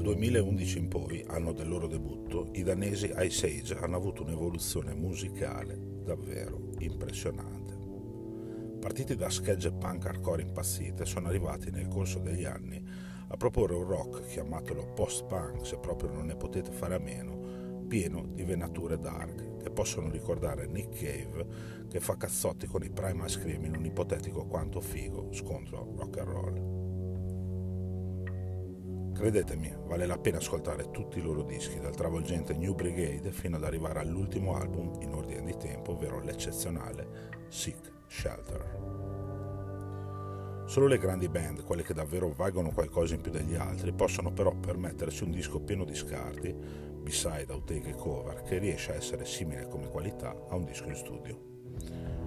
2011 in poi, anno del loro debutto, i danesi Ice Age hanno avuto un'evoluzione musicale davvero impressionante. Partiti da schegge punk hardcore impazzite, sono arrivati nel corso degli anni a proporre un rock, chiamatelo post-punk se proprio non ne potete fare a meno, pieno di venature dark, che possono ricordare Nick Cave che fa cazzotti con i Primal Scream in un ipotetico quanto figo scontro rock and roll. Credetemi, vale la pena ascoltare tutti i loro dischi, dal travolgente New Brigade fino ad arrivare all'ultimo album in ordine di tempo, ovvero l'eccezionale Sick Shelter. Solo le grandi band, quelle che davvero valgono qualcosa in più degli altri, possono però permettersi un disco pieno di scarti, beside, outtake e cover, che riesce a essere simile come qualità a un disco in studio.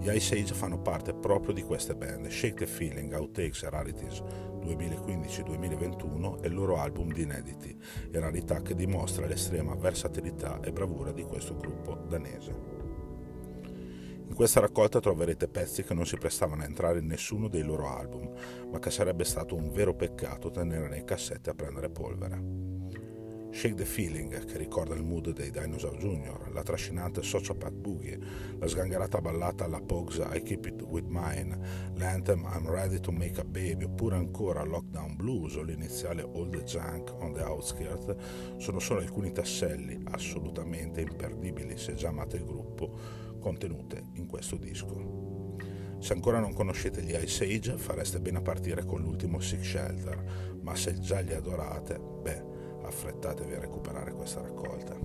Gli Ice Age fanno parte proprio di queste band, Shake the Feeling, Outtakes e Rarities 2015-2021 è il loro album di inediti e rarità che dimostra l'estrema versatilità e bravura di questo gruppo danese. In questa raccolta troverete pezzi che non si prestavano a entrare in nessuno dei loro album, ma che sarebbe stato un vero peccato tenere nei cassetti a prendere polvere. Shake the Feeling, che ricorda il mood dei Dinosaur Jr., la trascinante Sociopath Boogie, la sgangherata ballata alla Pogs I Keep It With Mine, l'anthem I'm Ready to Make a Baby, oppure ancora Lockdown Blues o l'iniziale All the Junk on the Outskirts, sono solo alcuni tasselli assolutamente imperdibili se già amate il gruppo, contenute in questo disco. Se ancora non conoscete gli Ice Age, fareste bene a partire con l'ultimo Sick Shelter, ma se già li adorate, beh, affrettatevi a recuperare questa raccolta.